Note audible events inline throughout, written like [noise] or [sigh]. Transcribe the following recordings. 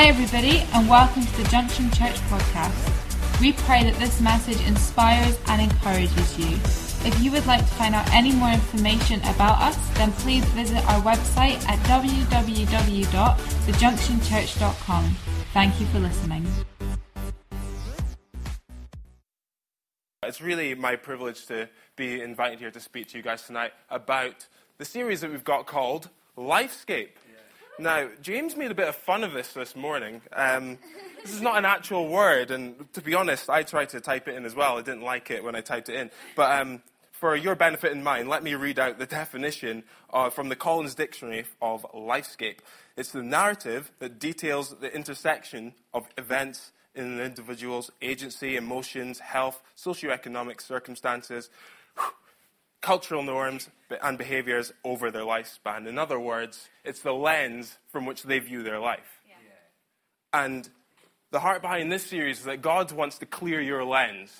Hi, everybody, and welcome to the Junction Church podcast. We pray that this message inspires and encourages you. If you would like to find out any more information about us, then please visit our website at www.thejunctionchurch.com. Thank you for listening. It's really my privilege to be invited here to speak to you guys tonight about the series that we've got called Lifescape. Now, James made a bit of fun of this this morning. Um, this is not an actual word, and to be honest, I tried to type it in as well. I didn't like it when I typed it in. But um, for your benefit and mine, let me read out the definition uh, from the Collins Dictionary of Lifescape. It's the narrative that details the intersection of events in an individual's agency, emotions, health, socioeconomic circumstances, cultural norms and behaviors over their lifespan. In other words, it's the lens from which they view their life. Yeah. And the heart behind this series is that God wants to clear your lens.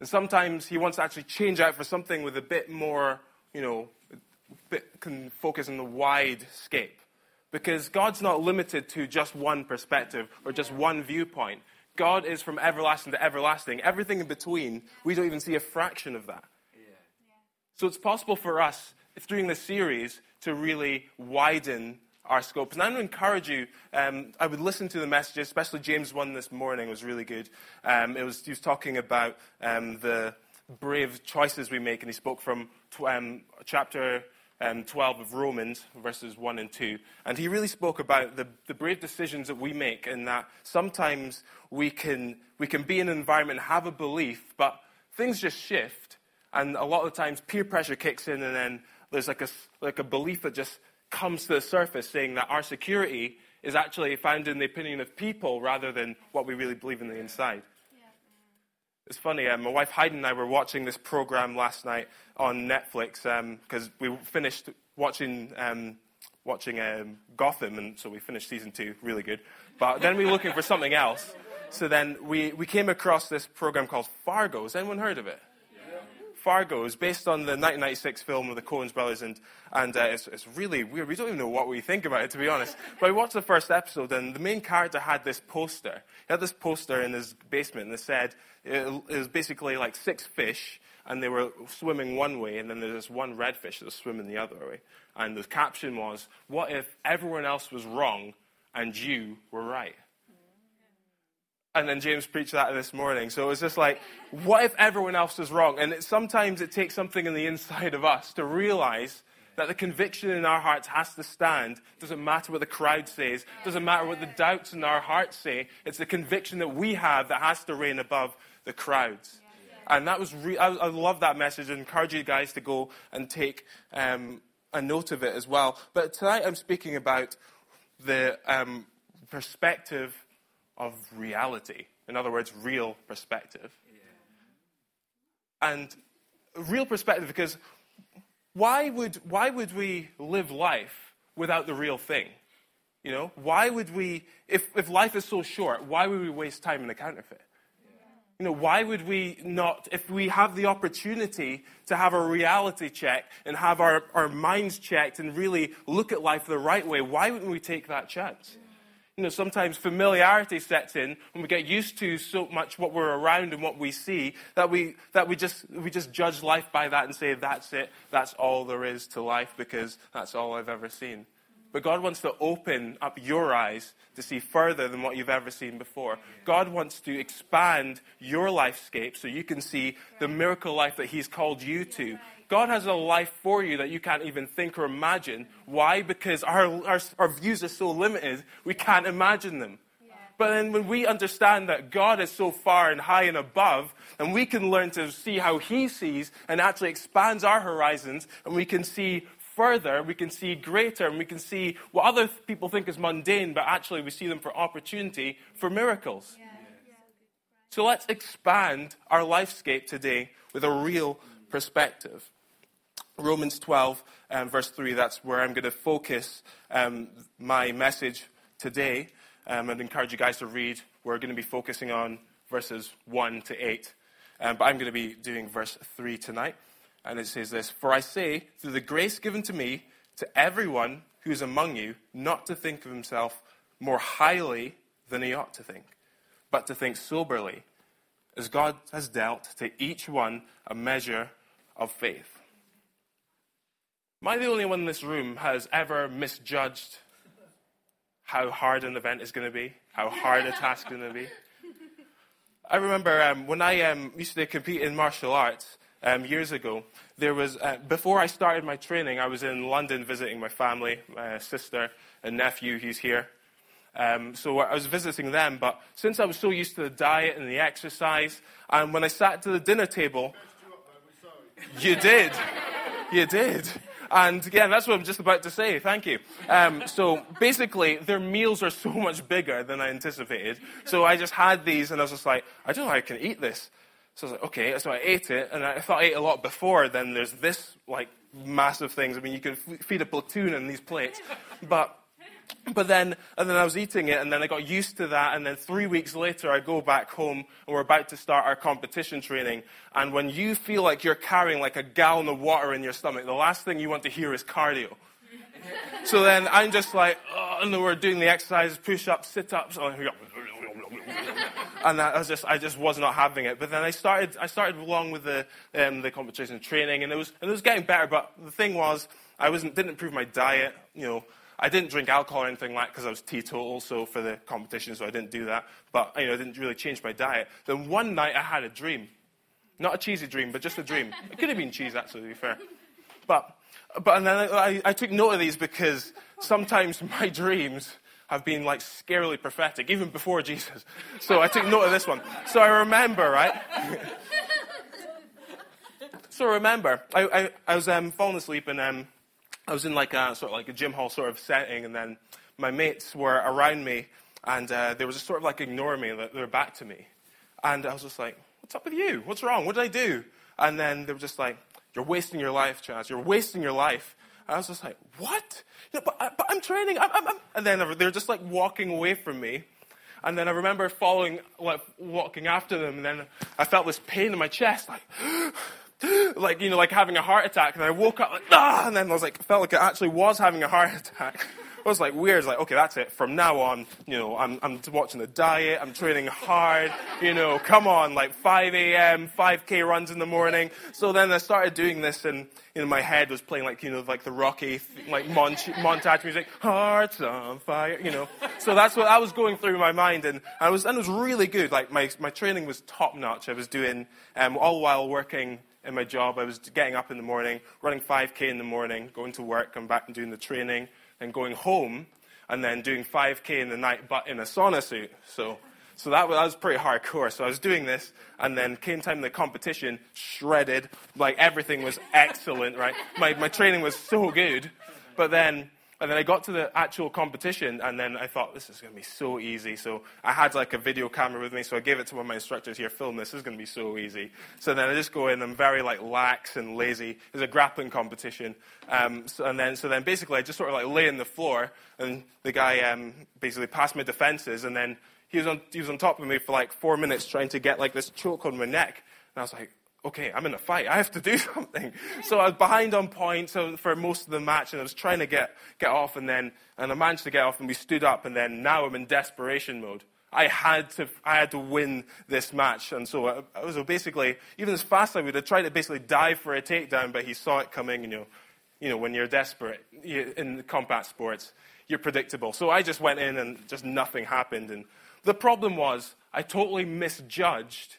And sometimes He wants to actually change out for something with a bit more, you know, bit, can focus on the wide scape. Because God's not limited to just one perspective or just one viewpoint. God is from everlasting to everlasting. Everything in between, we don't even see a fraction of that. So it's possible for us, during this series, to really widen our scope. And I would encourage you, um, I would listen to the messages, especially James 1 this morning was really good. Um, it was, he was talking about um, the brave choices we make, and he spoke from tw- um, chapter um, 12 of Romans, verses 1 and 2. And he really spoke about the, the brave decisions that we make, and that sometimes we can, we can be in an environment have a belief, but things just shift and a lot of the times, peer pressure kicks in, and then there's like a, like a belief that just comes to the surface saying that our security is actually found in the opinion of people rather than what we really believe in the inside. It's funny, uh, my wife Hayden and I were watching this program last night on Netflix because um, we finished watching, um, watching um, Gotham, and so we finished season two, really good. But then we were looking for something else. So then we, we came across this program called Fargo. Has anyone heard of it? Fargo is based on the 1996 film of the Coens brothers, and, and uh, it's, it's really weird. We don't even know what we think about it, to be honest. [laughs] But we watched the first episode, and the main character had this poster. He had this poster in his basement, and it said it, it was basically like six fish, and they were swimming one way, and then there's this one redfish that was swimming the other way. And the caption was, What if everyone else was wrong and you were right? And then James preached that this morning. So it was just like, what if everyone else is wrong? And it, sometimes it takes something in the inside of us to realize that the conviction in our hearts has to stand. Doesn't matter what the crowd says. Doesn't matter what the doubts in our hearts say. It's the conviction that we have that has to reign above the crowds. And that was, re- I, I love that message. I encourage you guys to go and take um, a note of it as well. But tonight I'm speaking about the um, perspective of reality. In other words, real perspective. Yeah. And real perspective because why would, why would we live life without the real thing? You know, why would we, if, if life is so short, why would we waste time in a counterfeit? You know, why would we not, if we have the opportunity to have a reality check and have our, our minds checked and really look at life the right way, why wouldn't we take that chance? You know, sometimes familiarity sets in when we get used to so much what we're around and what we see that we, that we, just, we just judge life by that and say, that's it, that's all there is to life because that's all I've ever seen. But God wants to open up your eyes to see further than what you've ever seen before. God wants to expand your lifescape so you can see the miracle life that He's called you to. God has a life for you that you can't even think or imagine. Why? Because our, our, our views are so limited, we can't imagine them. Yeah. But then when we understand that God is so far and high and above, and we can learn to see how He sees and actually expands our horizons, and we can see further, we can see greater, and we can see what other people think is mundane, but actually we see them for opportunity for miracles. Yeah. Yeah. So let's expand our lifescape today with a real perspective. Romans 12, um, verse 3, that's where I'm going to focus um, my message today. Um, encourage you guys to read. We're going to be focusing on verses 1 to 8. Um, but I'm going to be doing verse 3 tonight. And it says this For I say, through the grace given to me, to everyone who is among you, not to think of himself more highly than he ought to think, but to think soberly, as God has dealt to each one a measure of faith. Am I the only one in this room has ever misjudged how hard an event is going to be, how hard a [laughs] task is going to be? I remember um, when I um, used to compete in martial arts um, years ago, there was, uh, before I started my training, I was in London visiting my family, my sister and nephew, he's here. Um, so I was visiting them, but since I was so used to the diet and the exercise, and when I sat to the dinner table, you did, [laughs] you did. And again, that's what I'm just about to say. Thank you. Um, so basically, their meals are so much bigger than I anticipated. So I just had these, and I was just like, I don't know how I can eat this. So I was like, okay. So I ate it, and I thought I ate a lot before. Then there's this like massive things. I mean, you could feed a platoon in these plates, but but then, and then I was eating it, and then I got used to that. And then three weeks later, I go back home, and we're about to start our competition training. And when you feel like you're carrying like a gallon of water in your stomach, the last thing you want to hear is cardio. [laughs] so then I'm just like, oh, and we're doing the exercises, push-ups, sit-ups, and I was just, I just was not having it. But then I started, I started along with the, um, the competition training, and it was, and it was getting better. But the thing was, I wasn't, didn't improve my diet, you know. I didn't drink alcohol or anything like because I was teetotal, so for the competition, so I didn't do that. But you know, I didn't really change my diet. Then one night I had a dream, not a cheesy dream, but just a dream. It could have been cheese, actually, to be fair. But but and then I, I took note of these because sometimes my dreams have been like scarily prophetic, even before Jesus. So I took note of this one. So I remember, right? [laughs] so remember, I, I, I was um, falling asleep and um, I was in like a sort of like a gym hall sort of setting, and then my mates were around me, and uh, they were just sort of like ignoring me. They were back to me, and I was just like, "What's up with you? What's wrong? What did I do?" And then they were just like, "You're wasting your life, Chaz. You're wasting your life." And I was just like, "What? Yeah, but, I, but I'm training." I'm, I'm, I'm. And then they were just like walking away from me. And then I remember following, like, walking after them, and then I felt this pain in my chest, like. [gasps] like, you know, like having a heart attack. And I woke up like, ah, and then I was like, felt like I actually was having a heart [laughs] attack. I was like weird. It's like, okay, that's it. From now on, you know, I'm, I'm watching the diet. I'm training hard. You know, come on, like 5 a.m., 5k runs in the morning. So then I started doing this, and you know, my head was playing like, you know, like the Rocky like montage music, hearts on fire. You know, so that's what I was going through my mind, and I was, and it was really good. Like my my training was top notch. I was doing um, all while working in my job. I was getting up in the morning, running 5K in the morning, going to work, coming back and doing the training, then going home, and then doing 5K in the night, but in a sauna suit. So, so that was, that was pretty hardcore. So I was doing this, and then came time the competition, shredded, like everything was excellent, right? My, my training was so good. But then and then I got to the actual competition, and then I thought, this is going to be so easy. So I had like a video camera with me, so I gave it to one of my instructors here, film this, this is going to be so easy. So then I just go in, I'm very like lax and lazy. It's a grappling competition. Um, so, and then, so then basically I just sort of like lay on the floor, and the guy um, basically passed my defenses, and then he was, on, he was on top of me for like four minutes trying to get like this choke on my neck. And I was like, okay, I'm in a fight. I have to do [laughs] something. So I was behind on points for most of the match, and I was trying to get, get off, and then and I managed to get off, and we stood up, and then now I'm in desperation mode. I had to, I had to win this match, and so I, I was basically even as fast as I would have tried to basically dive for a takedown, but he saw it coming, and you know, you know when you're desperate you, in combat sports, you're predictable. So I just went in, and just nothing happened, and the problem was I totally misjudged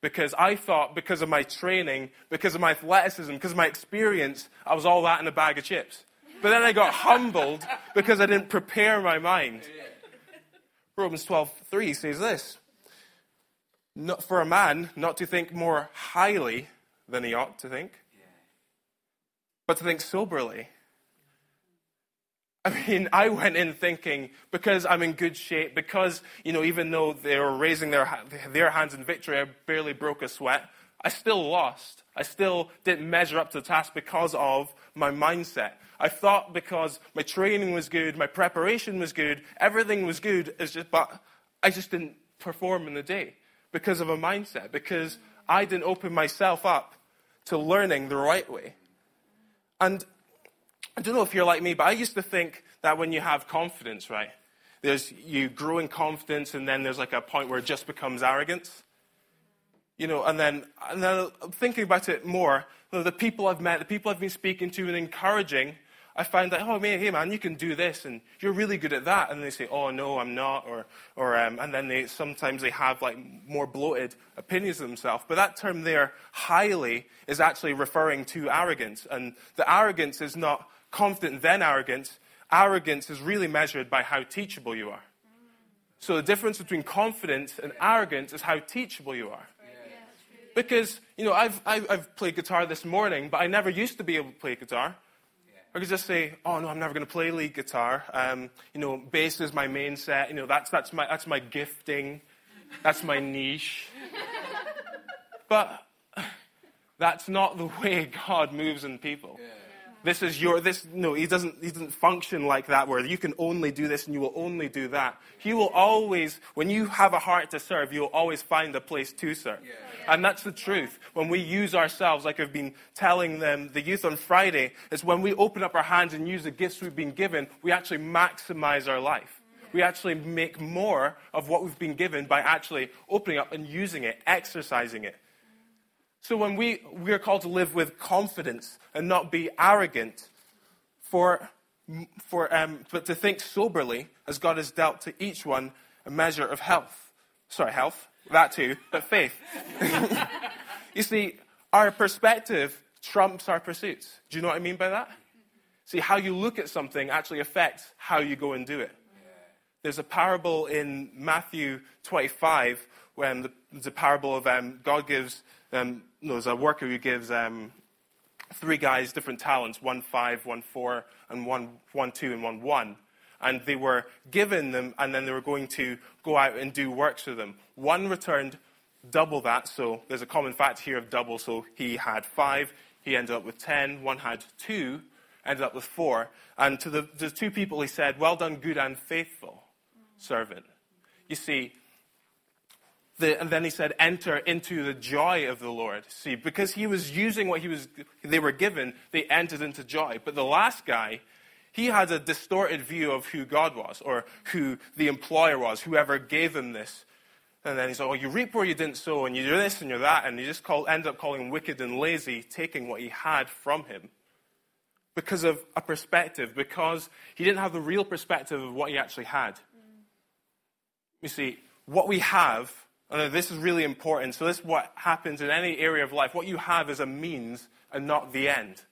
because I thought because of my training, because of my athleticism, because of my experience, I was all that in a bag of chips. But then I got humbled because I didn't prepare my mind. Romans 12:3 says this: not for a man not to think more highly than he ought to think, but to think soberly I mean, I went in thinking because I'm in good shape, because, you know, even though they were raising their, their hands in victory, I barely broke a sweat. I still lost. I still didn't measure up to the task because of my mindset. I thought because my training was good, my preparation was good, everything was good, it's just, but I just didn't perform in the day because of a mindset, because I didn't open myself up to learning the right way. And I don't know if you're like me, but I used to think that when you have confidence, right, there's you grow in confidence, and then there's like a point where it just becomes arrogance. You know, and then, and then thinking about it more, you know, the people I've met, the people I've been speaking to and encouraging, I find that, oh, man, hey, man, you can do this, and you're really good at that. And they say, oh, no, I'm not. Or, or, um, and then they, sometimes they have like more bloated opinions of themselves. But that term there, highly, is actually referring to arrogance. And the arrogance is not confident, then arrogance. Arrogance is really measured by how teachable you are. So the difference between confidence and arrogance is how teachable you are. Because, you know, I've, I've played guitar this morning, but I never used to be able to play guitar. I could just say, oh, no, I'm never going to play lead guitar. Um, you know, bass is my main set. You know, that's, that's, my, that's my gifting. That's my niche. but that's not the way God moves in people. Yeah. This is your, this, no, he doesn't, he doesn't function like that where you can only do this and you will only do that. He will always, when you have a heart to serve, you'll always find a place to serve. Yeah. And that's the truth. When we use ourselves, like I've been telling them, the youth on Friday, is when we open up our hands and use the gifts we've been given, we actually maximize our life. We actually make more of what we've been given by actually opening up and using it, exercising it. So when we, we are called to live with confidence and not be arrogant, for, for, um, but to think soberly as God has dealt to each one a measure of health. Sorry, health, that too, but faith. [laughs] you see, our perspective trumps our pursuits. Do you know what I mean by that? See, how you look at something actually affects how you go and do it. There's a parable in Matthew 25 when the, the parable of um, God gives um, there's a worker who gives um, three guys different talents one five, one four, and one, one two, and one one. And they were given them, and then they were going to go out and do works for them. One returned double that, so there's a common factor here of double. So he had five, he ended up with ten. One had two, ended up with four. And to the, the two people, he said, Well done, good and faithful servant. You see, the, and then he said, enter into the joy of the Lord. See, because he was using what he was, they were given, they entered into joy. But the last guy, he had a distorted view of who God was or who the employer was, whoever gave him this. And then he's like, oh, you reap where you didn't sow, and you do this and you're that, and you just end up calling him wicked and lazy, taking what he had from him. Because of a perspective, because he didn't have the real perspective of what he actually had. You see, what we have and this is really important. So, this is what happens in any area of life. What you have is a means and not the end.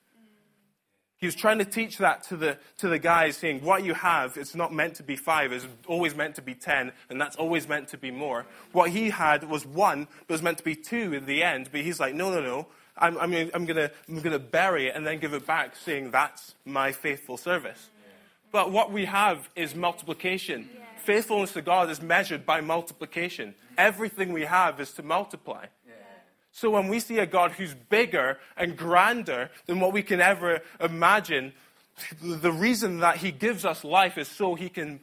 He was trying to teach that to the, to the guys, saying, What you have, it's not meant to be five, it's always meant to be ten, and that's always meant to be more. What he had was one, but it was meant to be two in the end. But he's like, No, no, no. I'm, I'm, I'm going to bury it and then give it back, saying, That's my faithful service. But what we have is multiplication. Faithfulness to God is measured by multiplication. Everything we have is to multiply. So when we see a God who's bigger and grander than what we can ever imagine, the reason that he gives us life is so he can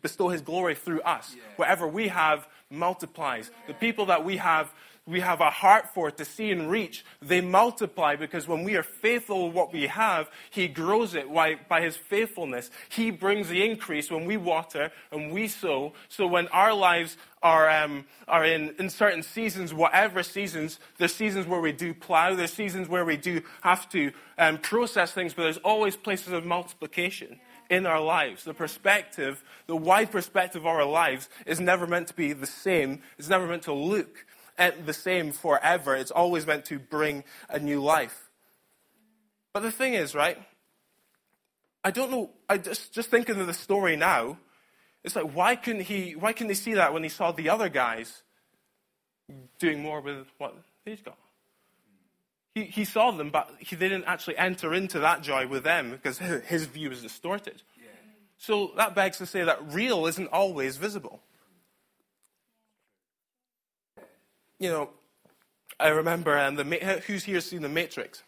bestow his glory through us. Whatever we have multiplies. The people that we have we have a heart for to see and reach, they multiply because when we are faithful with what we have, He grows it by, by His faithfulness. He brings the increase when we water and we sow. So when our lives are, um, are in, in certain seasons, whatever seasons, there's seasons where we do plow, there's seasons where we do have to um, process things, but there's always places of multiplication in our lives. The perspective, the wide perspective of our lives is never meant to be the same. It's never meant to look the same forever. It's always meant to bring a new life. But the thing is, right? I don't know. I just just thinking of the story now. It's like why couldn't he? Why couldn't he see that when he saw the other guys doing more with what he's got? He, he saw them, but he didn't actually enter into that joy with them because [laughs] his view is distorted. Yeah. So that begs to say that real isn't always visible. You know, I remember, and the who's here seen The Matrix?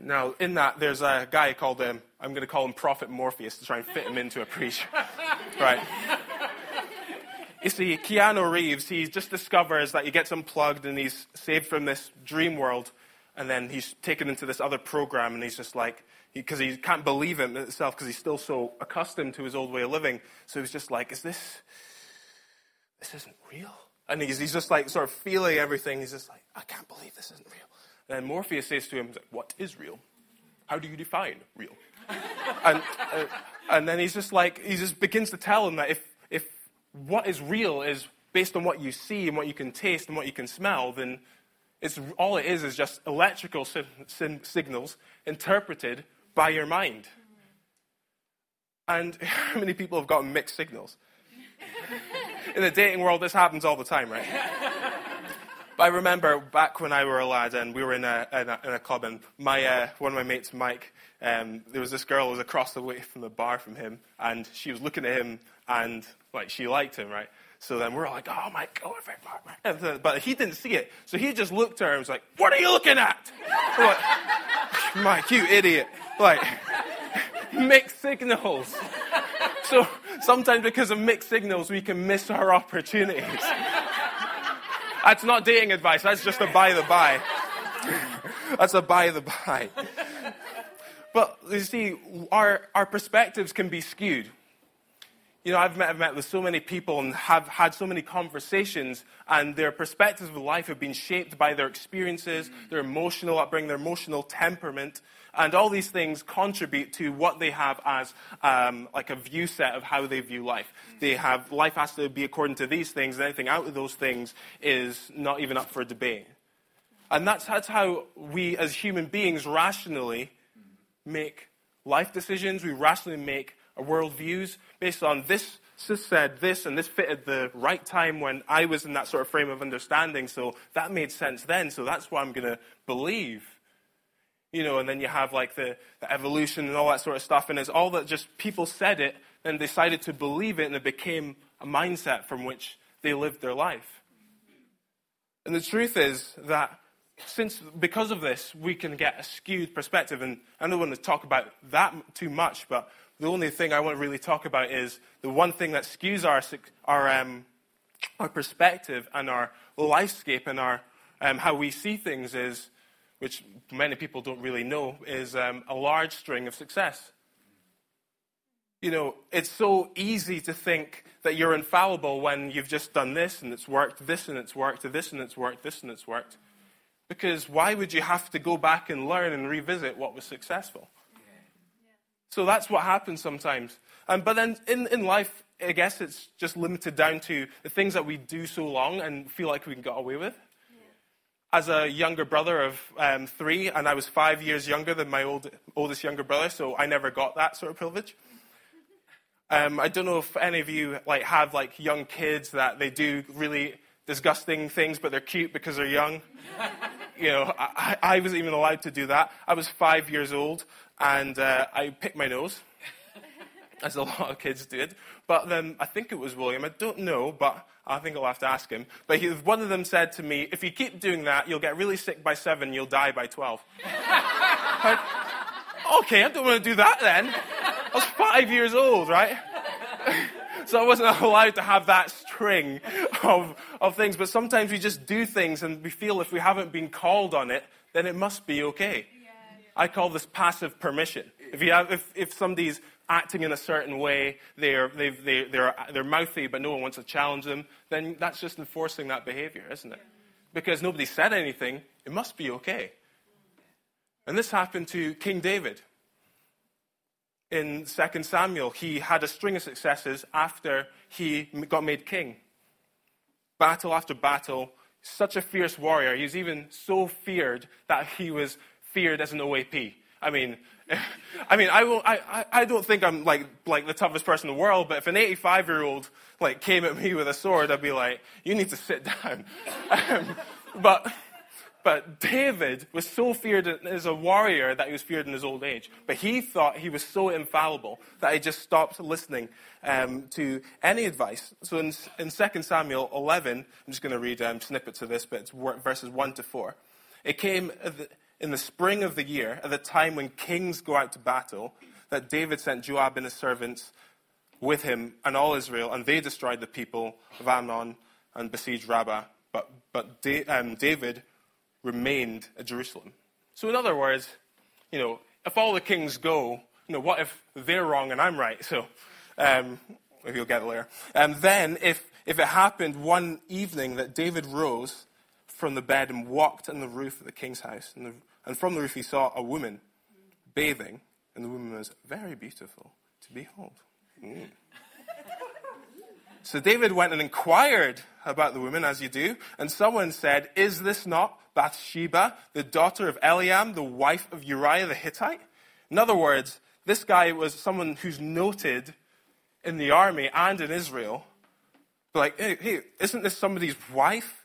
Now, in that, there's a guy called, um, I'm going to call him Prophet Morpheus to try and fit him into a preacher. [laughs] right. You see, Keanu Reeves, he just discovers that he gets unplugged and he's saved from this dream world, and then he's taken into this other program, and he's just like, because he, he, can't believe himself because he's still so accustomed to his old way of living. So he's just like, is this, this isn't real? And he's, he's just like sort of feeling everything. He's just like, I can't believe this isn't real. And then Morpheus says to him, what is real? How do you define real? [laughs] and, uh, and then he's just like, he just begins to tell him that if, if what is real is based on what you see and what you can taste and what you can smell, then it's, all it is is just electrical signals interpreted by your mind. And [laughs] how many people have got mixed signals? [laughs] In the dating world, this happens all the time, right? [laughs] But I remember back when I were a lad and we were in a, in a, in a club, and my, uh, one of my mates, Mike, um, there was this girl who was across the way from the bar from him, and she was looking at him, and like she liked him, right? So then we're all like, oh my God, but he didn't see it. So he just looked at her and was like, what are you looking at? like, my cute idiot. Like, [laughs] mixed signals. So sometimes because of mixed signals, we can miss our opportunities. [laughs] That's not dating advice. That's just a by the by. [laughs] That's a by the by. But you see, our, our perspectives can be skewed. You know, I've met, I've met with so many people and have had so many conversations, and their perspectives of life have been shaped by their experiences, their emotional upbringing, their emotional temperament, and all these things contribute to what they have as um, like a view set of how they view life. They have life has to be according to these things, and anything out of those things is not even up for debate. And that's, that's how we, as human beings, rationally make life decisions. We rationally make our worldviews based on this said this and this fitted the right time when I was in that sort of frame of understanding. So that made sense then. So that's what I'm going to believe. You know, and then you have like the, the evolution and all that sort of stuff. And it's all that just people said it and decided to believe it and it became a mindset from which they lived their life. And the truth is that since because of this, we can get a skewed perspective. And I don't want to talk about that too much, but the only thing I want to really talk about is the one thing that skews our, our, um, our perspective and our lifescape and our, um, how we see things is, which many people don't really know, is um, a large string of success. You know, it's so easy to think that you're infallible when you've just done this and it's worked, this and it's worked, this and it's worked, this and it's worked. Because why would you have to go back and learn and revisit what was successful? So that's what happens sometimes. Um, but then in, in life, I guess it's just limited down to the things that we do so long and feel like we can get away with. As a younger brother of um, three, and I was five years younger than my old, oldest younger brother, so I never got that sort of privilege. Um, I don't know if any of you like have like young kids that they do really disgusting things, but they're cute because they're young. [laughs] you know, I, I wasn't even allowed to do that. I was five years old, and uh, I picked my nose, as a [laughs] lot of kids did. But then I think it was William. I don't know, but I think I'll have to ask him. But he, one of them said to me, "If you keep doing that, you'll get really sick by seven. You'll die by 12. [laughs] I, okay, I don't want to do that then. I was five years old, right? [laughs] so I wasn't allowed to have that string of, of things. But sometimes we just do things and we feel if we haven't been called on it, then it must be okay. I call this passive permission. If, you have, if, if somebody's acting in a certain way, they're, they they they're, they're mouthy, but no one wants to challenge them, then that's just enforcing that behavior, isn't it? Because nobody said anything, it must be okay. And this happened to King David. In 2 Samuel, he had a string of successes after he got made king. Battle after battle, such a fierce warrior. He was even so feared that he was feared as an OAP. I mean, [laughs] I mean, I, will, I, I don't think I'm like, like the toughest person in the world, but if an 85 year old like came at me with a sword, I'd be like, you need to sit [laughs] down. Um, but, but David was so feared as a warrior that he was feared in his old age. But he thought he was so infallible that he just stopped listening um, to any advice. So in, in 2 Samuel 11, I'm just going to read um, snippets of this, but it's verses 1 to 4. It came in the spring of the year, at the time when kings go out to battle, that David sent Joab and his servants with him and all Israel, and they destroyed the people of Ammon and besieged Rabbah. But, but da- um, David remained at Jerusalem. So, in other words, you know, if all the kings go, you know, what if they're wrong and I'm right? [laughs] So, um, you'll get it later. And then, if, if it happened one evening that David rose from the bed and walked on the roof of the king's house, and, the, and from the roof he saw a woman bathing, and the woman was very beautiful to behold. Mm. So David went and inquired about the woman, as you do, and someone said, Is this not Bathsheba, the daughter of Eliam, the wife of Uriah the Hittite? In other words, this guy was someone who's noted in the army and in Israel. Like, hey, hey isn't this somebody's wife?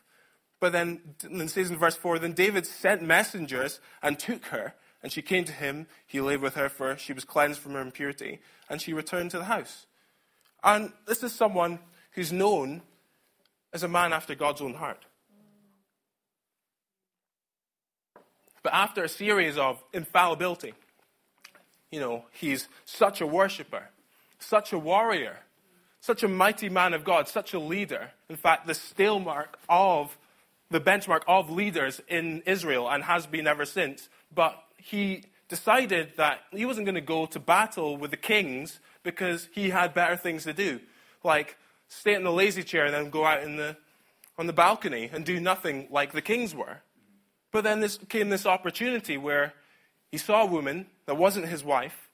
But then it says in verse 4 Then David sent messengers and took her, and she came to him. He lay with her, for she was cleansed from her impurity, and she returned to the house. And this is someone who's known as a man after God's own heart. But after a series of infallibility, you know, he's such a worshiper, such a warrior, such a mighty man of God, such a leader. In fact, the stale mark of the benchmark of leaders in Israel and has been ever since. But he decided that he wasn't going to go to battle with the kings because he had better things to do, like stay in the lazy chair and then go out the, on the balcony and do nothing like the kings were. But then this came this opportunity where he saw a woman that wasn't his wife,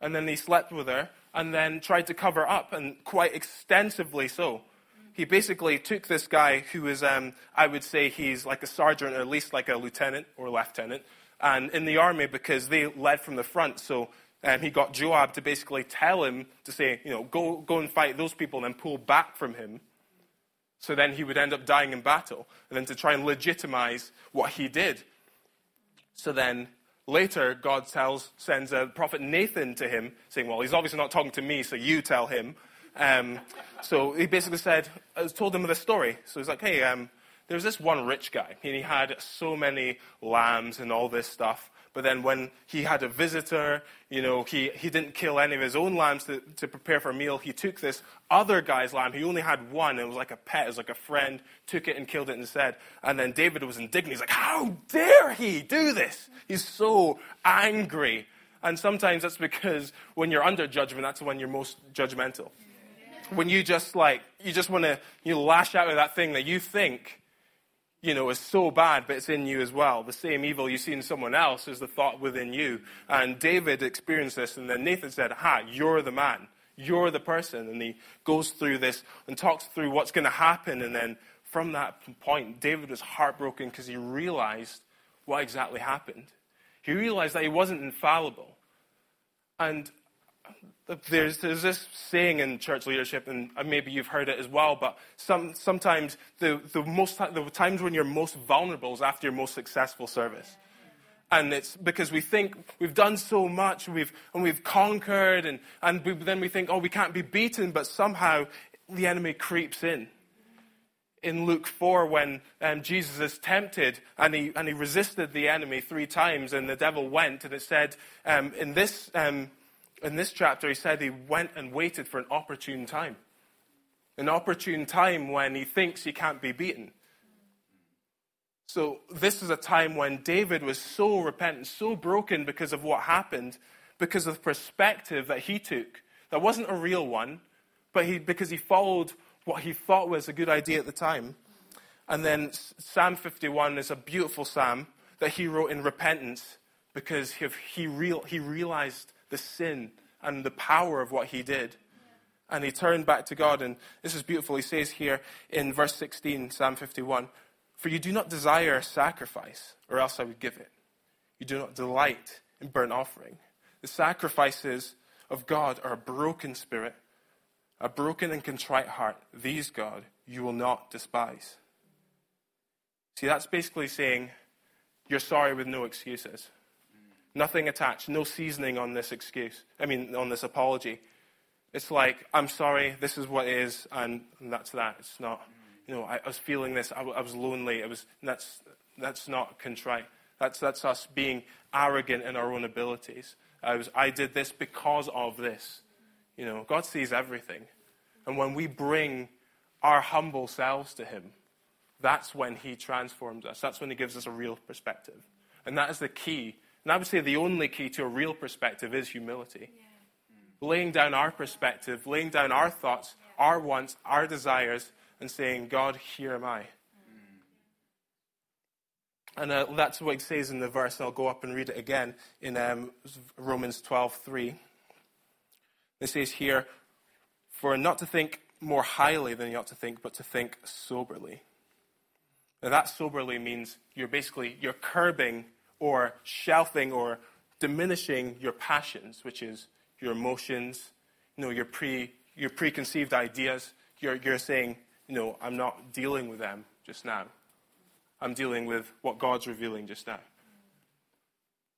and then he slept with her, and then tried to cover up, and quite extensively so. He basically took this guy who is, um, I would say he's like a sergeant or at least like a lieutenant or lieutenant, and in the army because they led from the front. So um, he got Joab to basically tell him to say, you know, go, go and fight those people and then pull back from him. So then he would end up dying in battle. And then to try and legitimize what he did. So then later, God tells, sends a prophet Nathan to him, saying, Well, he's obviously not talking to me, so you tell him. Um, so he basically said, uh, told him the story. So he's like, Hey, um, there's this one rich guy, and he had so many lambs and all this stuff. But then when he had a visitor, you know, he, he didn't kill any of his own lambs to, to prepare for a meal. He took this other guy's lamb. He only had one. It was like a pet. It was like a friend. Took it and killed it instead. And then David was indignant. He's like, how dare he do this? He's so angry. And sometimes that's because when you're under judgment, that's when you're most judgmental. When you just like, you just want to, you lash out at that thing that you think you know, is so bad, but it's in you as well. The same evil you see in someone else is the thought within you. And David experienced this, and then Nathan said, Ha, you're the man. You're the person. And he goes through this and talks through what's going to happen. And then from that point, David was heartbroken because he realized what exactly happened. He realized that he wasn't infallible. And there's, there's this saying in church leadership, and maybe you've heard it as well, but some, sometimes the, the, most, the times when you're most vulnerable is after your most successful service. And it's because we think we've done so much, we've, and we've conquered, and, and we, then we think, oh, we can't be beaten, but somehow the enemy creeps in. In Luke 4, when um, Jesus is tempted and he, and he resisted the enemy three times, and the devil went, and it said um, in this um, in this chapter, he said he went and waited for an opportune time. An opportune time when he thinks he can't be beaten. So, this is a time when David was so repentant, so broken because of what happened, because of the perspective that he took. That wasn't a real one, but he, because he followed what he thought was a good idea at the time. And then Psalm 51 is a beautiful psalm that he wrote in repentance because he, real, he realized the sin and the power of what he did. And he turned back to God. And this is beautiful. He says here in verse 16, Psalm 51 For you do not desire a sacrifice, or else I would give it. You do not delight in burnt offering. The sacrifices of God are a broken spirit, a broken and contrite heart. These, God, you will not despise. See, that's basically saying you're sorry with no excuses. Nothing attached, no seasoning on this excuse. I mean, on this apology. It's like, I'm sorry, this is what is, and, and that's that. It's not, you know, I, I was feeling this, I, I, was lonely. It was, that's, that's not contrite. That's, that's us being arrogant in our own abilities. I, was, I did this because of this. You know, God sees everything. And when we bring our humble selves to Him, that's when He transforms us. That's when He gives us a real perspective. And that is the key And I would say the only key to a real perspective is humility. Laying down our perspective, laying down our thoughts, our wants, our desires, and saying, God, here am I. And uh, that's what it says in the verse, and I'll go up and read it again in um, Romans 12:3. It says here, For not to think more highly than you ought to think, but to think soberly. Now that soberly means you're basically you're curbing or shelving or diminishing your passions, which is your emotions, you know, your pre your preconceived ideas. You're, you're saying, you know, I'm not dealing with them just now. I'm dealing with what God's revealing just now.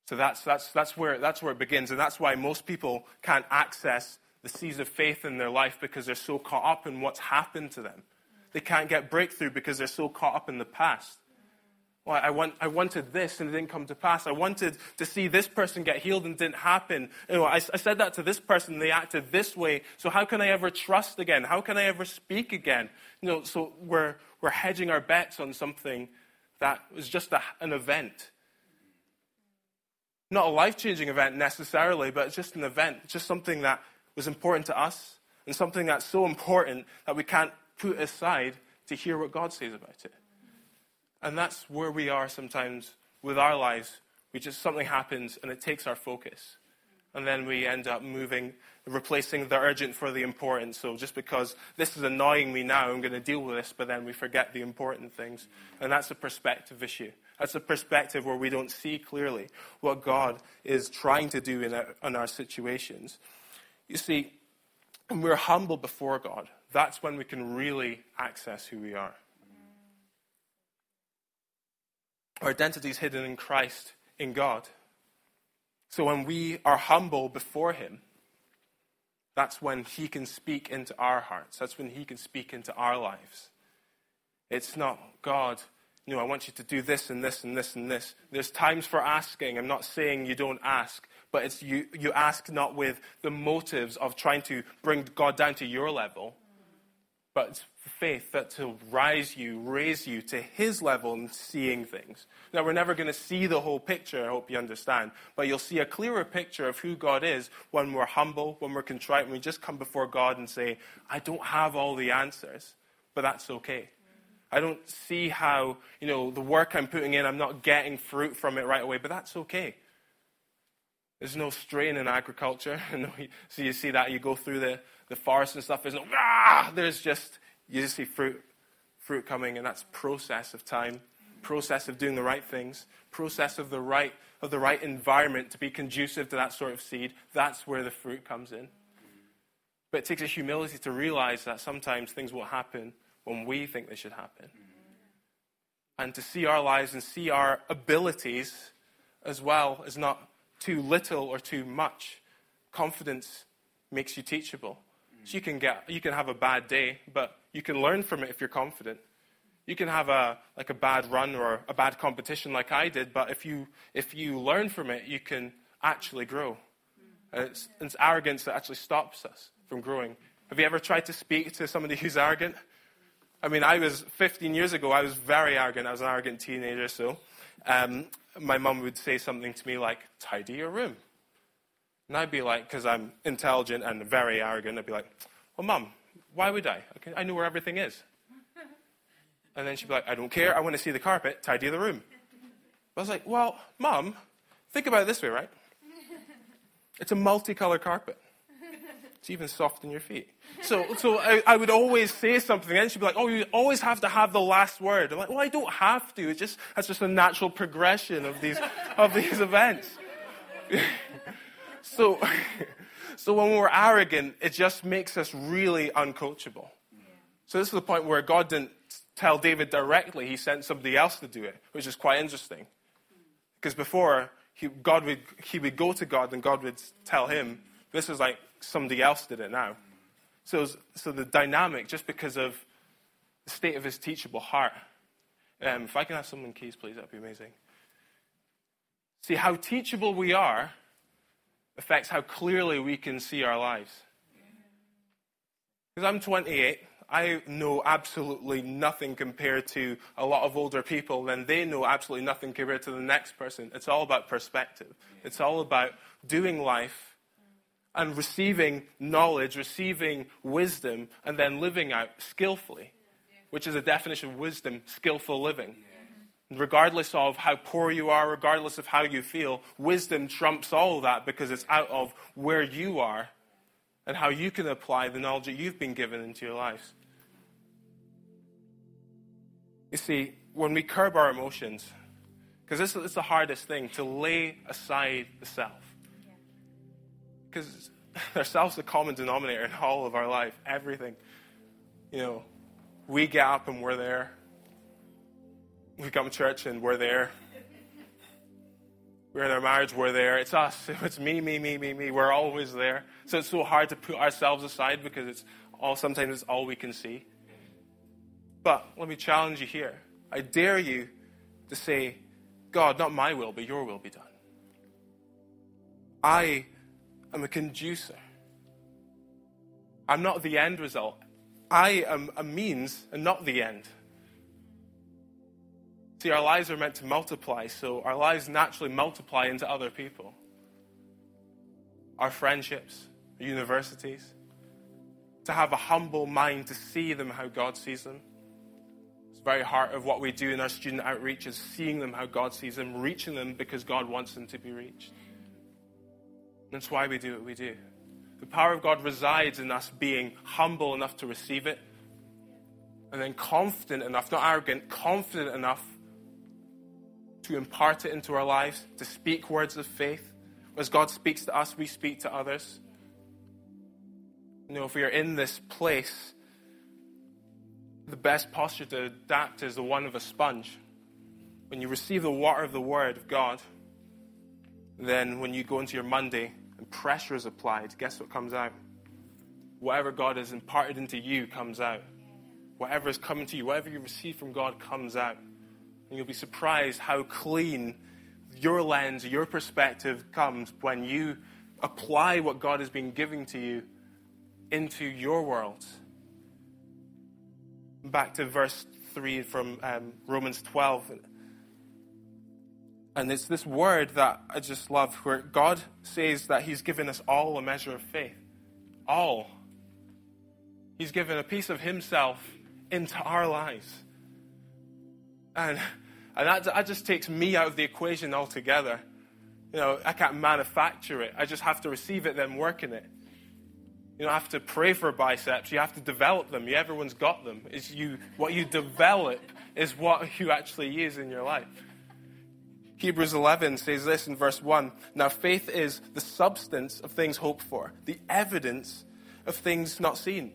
So that's, that's, that's, where, that's where it begins. And that's why most people can't access the seas of faith in their life because they're so caught up in what's happened to them. They can't get breakthrough because they're so caught up in the past. Well, I, want, I wanted this and it didn't come to pass. I wanted to see this person get healed and it didn't happen. You know, I, I said that to this person and they acted this way. So how can I ever trust again? How can I ever speak again? You know, so we're, we're hedging our bets on something that was just a, an event. Not a life changing event necessarily, but it's just an event, just something that was important to us and something that's so important that we can't put aside to hear what God says about it. And that's where we are sometimes with our lives. We just, something happens and it takes our focus. And then we end up moving, replacing the urgent for the important. So just because this is annoying me now, I'm going to deal with this, but then we forget the important things. And that's a perspective issue. That's a perspective where we don't see clearly what God is trying to do in our, in our situations. You see, when we're humble before God, that's when we can really access who we are. Our identity is hidden in Christ, in God. So when we are humble before Him, that's when He can speak into our hearts. That's when He can speak into our lives. It's not, God, you know, I want you to do this and this and this and this. There's times for asking. I'm not saying you don't ask, but it's you, you ask not with the motives of trying to bring God down to your level, but it's faith that to rise you, raise you to his level in seeing things. Now, we're never going to see the whole picture, I hope you understand, but you'll see a clearer picture of who God is when we're humble, when we're contrite, when we just come before God and say, I don't have all the answers, but that's okay. I don't see how, you know, the work I'm putting in, I'm not getting fruit from it right away, but that's okay. There's no strain in agriculture. [laughs] so you see that, you go through the, the forest and stuff, there's no, ah, there's just, you just see fruit, fruit coming, and that's process of time, process of doing the right things, process of the right, of the right environment to be conducive to that sort of seed. That's where the fruit comes in. But it takes a humility to realize that sometimes things will happen when we think they should happen. And to see our lives and see our abilities as well as not too little or too much. Confidence makes you teachable. So you can get you can have a bad day, but you can learn from it if you're confident. You can have a like a bad run or a bad competition like I did, but if you if you learn from it, you can actually grow. And it's, it's arrogance that actually stops us from growing. Have you ever tried to speak to somebody [laughs] who's arrogant? I mean, I was 15 years ago, I was very arrogant. I was an arrogant teenager, so um, my mum would say something to me like, tidy your room. And I'd be like, because I'm intelligent and very arrogant, I'd be like, well, mum, why would I? I know where everything is. [laughs] And then she'd be like, I don't care. I want to see the carpet. Tidy the room. I was like, well, mum, think about it this way, right? [laughs] It's a multicolored carpet. It's even soft in your feet. [laughs] So, so I, I, would always say something, and she'd be like, "Oh, you always have to have the last word." I'm like, "Well, I don't have to. It's just that's just a natural progression of these of these events." So, [laughs] so when we're arrogant, it just makes us really uncoachable. So this is the point where God didn't tell David directly; He sent somebody else to do it, which is quite interesting. Because before, he, God would he would go to God, and God would tell him. This is like somebody else did it now. So, so the dynamic, just because of the state of his teachable heart. Um, if I can have someone keys, please, that'd be amazing. See, how teachable we are affects how clearly we can see our lives. Because I'm 28, I know absolutely nothing compared to a lot of older people, and they know absolutely nothing compared to the next person. It's all about perspective. It's all about doing life and receiving knowledge, receiving wisdom, and then living out skillfully, which is a definition of wisdom skillful living. Regardless of how poor you are, regardless of how you feel, wisdom trumps all of that because it's out of where you are and how you can apply the knowledge that you've been given into your lives. You see, when we curb our emotions, because this is the hardest thing to lay aside the self. Because [laughs] our self's the common denominator in all of our life, everything. You know, we get up and we're there. We come to church and we're there. We're in our marriage, we're there. It's us. [laughs] It's me, me, me, me, me. We're always there. So it's so hard to put ourselves aside because it's all sometimes it's all we can see. But let me challenge you here. I dare you to say, God, not my will, but your will be done. I am a conducer. I'm not the end result. I am a means and not the end. See, our lives are meant to multiply, so our lives naturally multiply into other people. Our friendships, our universities, to have a humble mind to see them how God sees them. It's the very heart of what we do in our student outreach is seeing them how God sees them, reaching them because God wants them to be reached. That's why we do what we do. The power of God resides in us being humble enough to receive it, and then confident enough, not arrogant, confident enough to impart it into our lives, to speak words of faith. As God speaks to us, we speak to others. You know, if we are in this place, the best posture to adapt is the one of a sponge. When you receive the water of the Word of God, then when you go into your Monday and pressure is applied, guess what comes out? Whatever God has imparted into you comes out. Whatever is coming to you, whatever you receive from God comes out. And you'll be surprised how clean your lens, your perspective comes when you apply what God has been giving to you into your world. Back to verse 3 from um, Romans 12. And it's this word that I just love where God says that He's given us all a measure of faith. All. He's given a piece of Himself into our lives. And and that, that just takes me out of the equation altogether. You know, I can't manufacture it. I just have to receive it, then work in it. You don't have to pray for biceps. You have to develop them. You, everyone's got them. Is you what you develop is what [laughs] you actually use in your life. Hebrews 11 says this in verse 1. Now faith is the substance of things hoped for, the evidence of things not seen.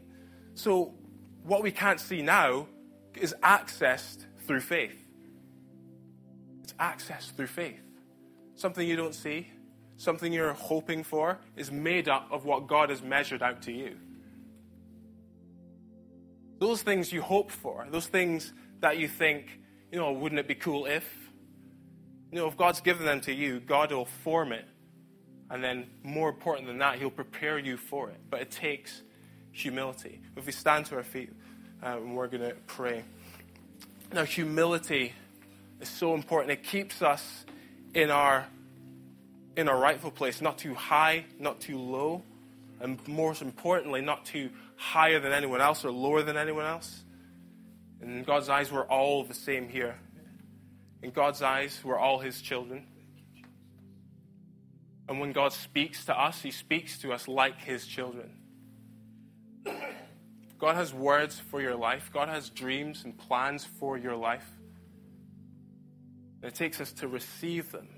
So what we can't see now is accessed through faith access through faith. Something you don't see, something you're hoping for, is made up of what God has measured out to you. Those things you hope for, those things that you think, you know, wouldn't it be cool if? You know, if God's given them to you, God will form it. And then, more important than that, He'll prepare you for it. But it takes humility. If we stand to our feet, uh, and we're going to pray. Now, humility is so important. It keeps us in our in our rightful place, not too high, not too low, and most importantly, not too higher than anyone else or lower than anyone else. In God's eyes, we're all the same here. In God's eyes, we're all His children. And when God speaks to us, He speaks to us like His children. [coughs] God has words for your life, God has dreams and plans for your life. It takes us to receive them.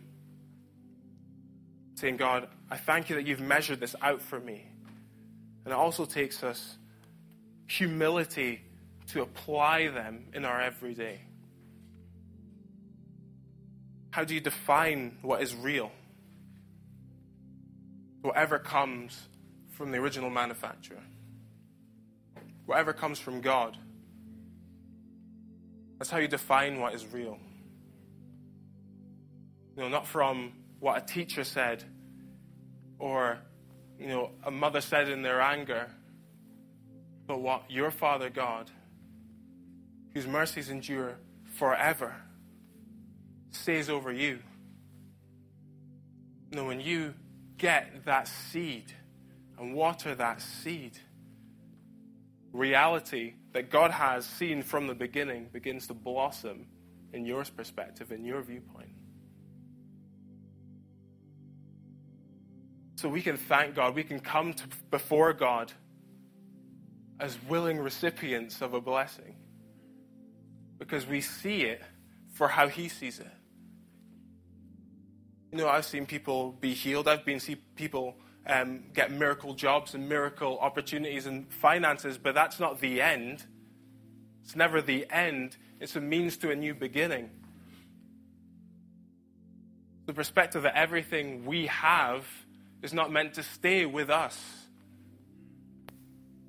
Saying, God, I thank you that you've measured this out for me. And it also takes us humility to apply them in our everyday. How do you define what is real? Whatever comes from the original manufacturer, whatever comes from God. That's how you define what is real. You know, not from what a teacher said or, you know, a mother said in their anger but what your Father God, whose mercies endure forever, says over you. No, when you get that seed and water that seed, reality that God has seen from the beginning begins to blossom in your perspective, in your viewpoint. So we can thank God. We can come to, before God as willing recipients of a blessing because we see it for how He sees it. You know, I've seen people be healed. I've been see people um, get miracle jobs and miracle opportunities and finances, but that's not the end. It's never the end. It's a means to a new beginning. The perspective that everything we have is not meant to stay with us.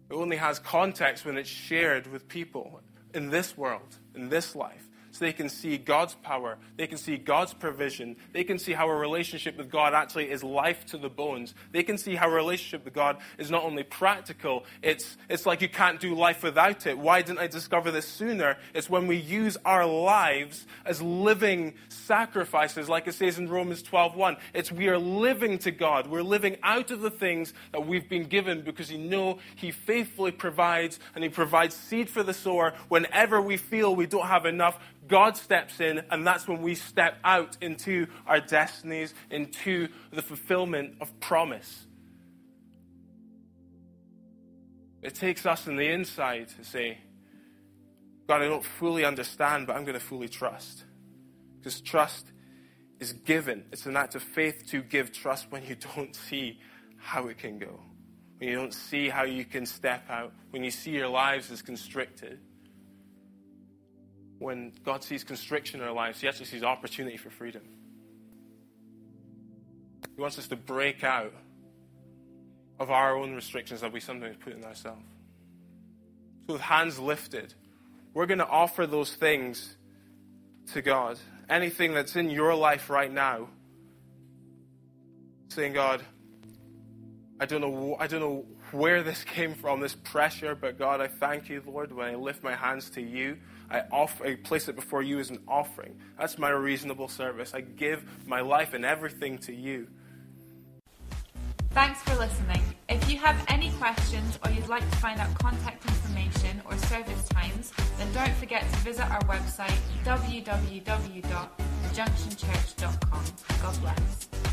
It only has context when it's shared with people in this world, in this life so they can see God's power, they can see God's provision, they can see how a relationship with God actually is life to the bones. They can see how a relationship with God is not only practical, it's, it's like you can't do life without it. Why didn't I discover this sooner? It's when we use our lives as living sacrifices, like it says in Romans 12:1. It's we are living to God. We're living out of the things that we've been given because you know He faithfully provides and He provides seed for the sower whenever we feel we don't have enough God steps in, and that's when we step out into our destinies, into the fulfillment of promise. It takes us on the inside to say, God, I don't fully understand, but I'm going to fully trust. Because trust is given. It's an act of faith to give trust when you [laughs] don't see how it can go, when you don't see how you can step out, when you see your lives as constricted when God sees constriction in our lives, He actually sees opportunity for freedom. He wants us to break out of our own restrictions that we sometimes put in ourselves. So, with hands lifted, we're going to offer those things to God. Anything that's in your life right now, saying, God, I don't know, I don't know where this [laughs] came from, this pressure, but God, I thank you, Lord, when I lift my hands to you. I, offer, I place it before you as an offering. That's my reasonable service. I give my life and everything to you. Thanks for listening. If you have any questions or you'd like to find out contact information or service times, then don't forget to visit our website www.thejunctionchurch.com. God bless.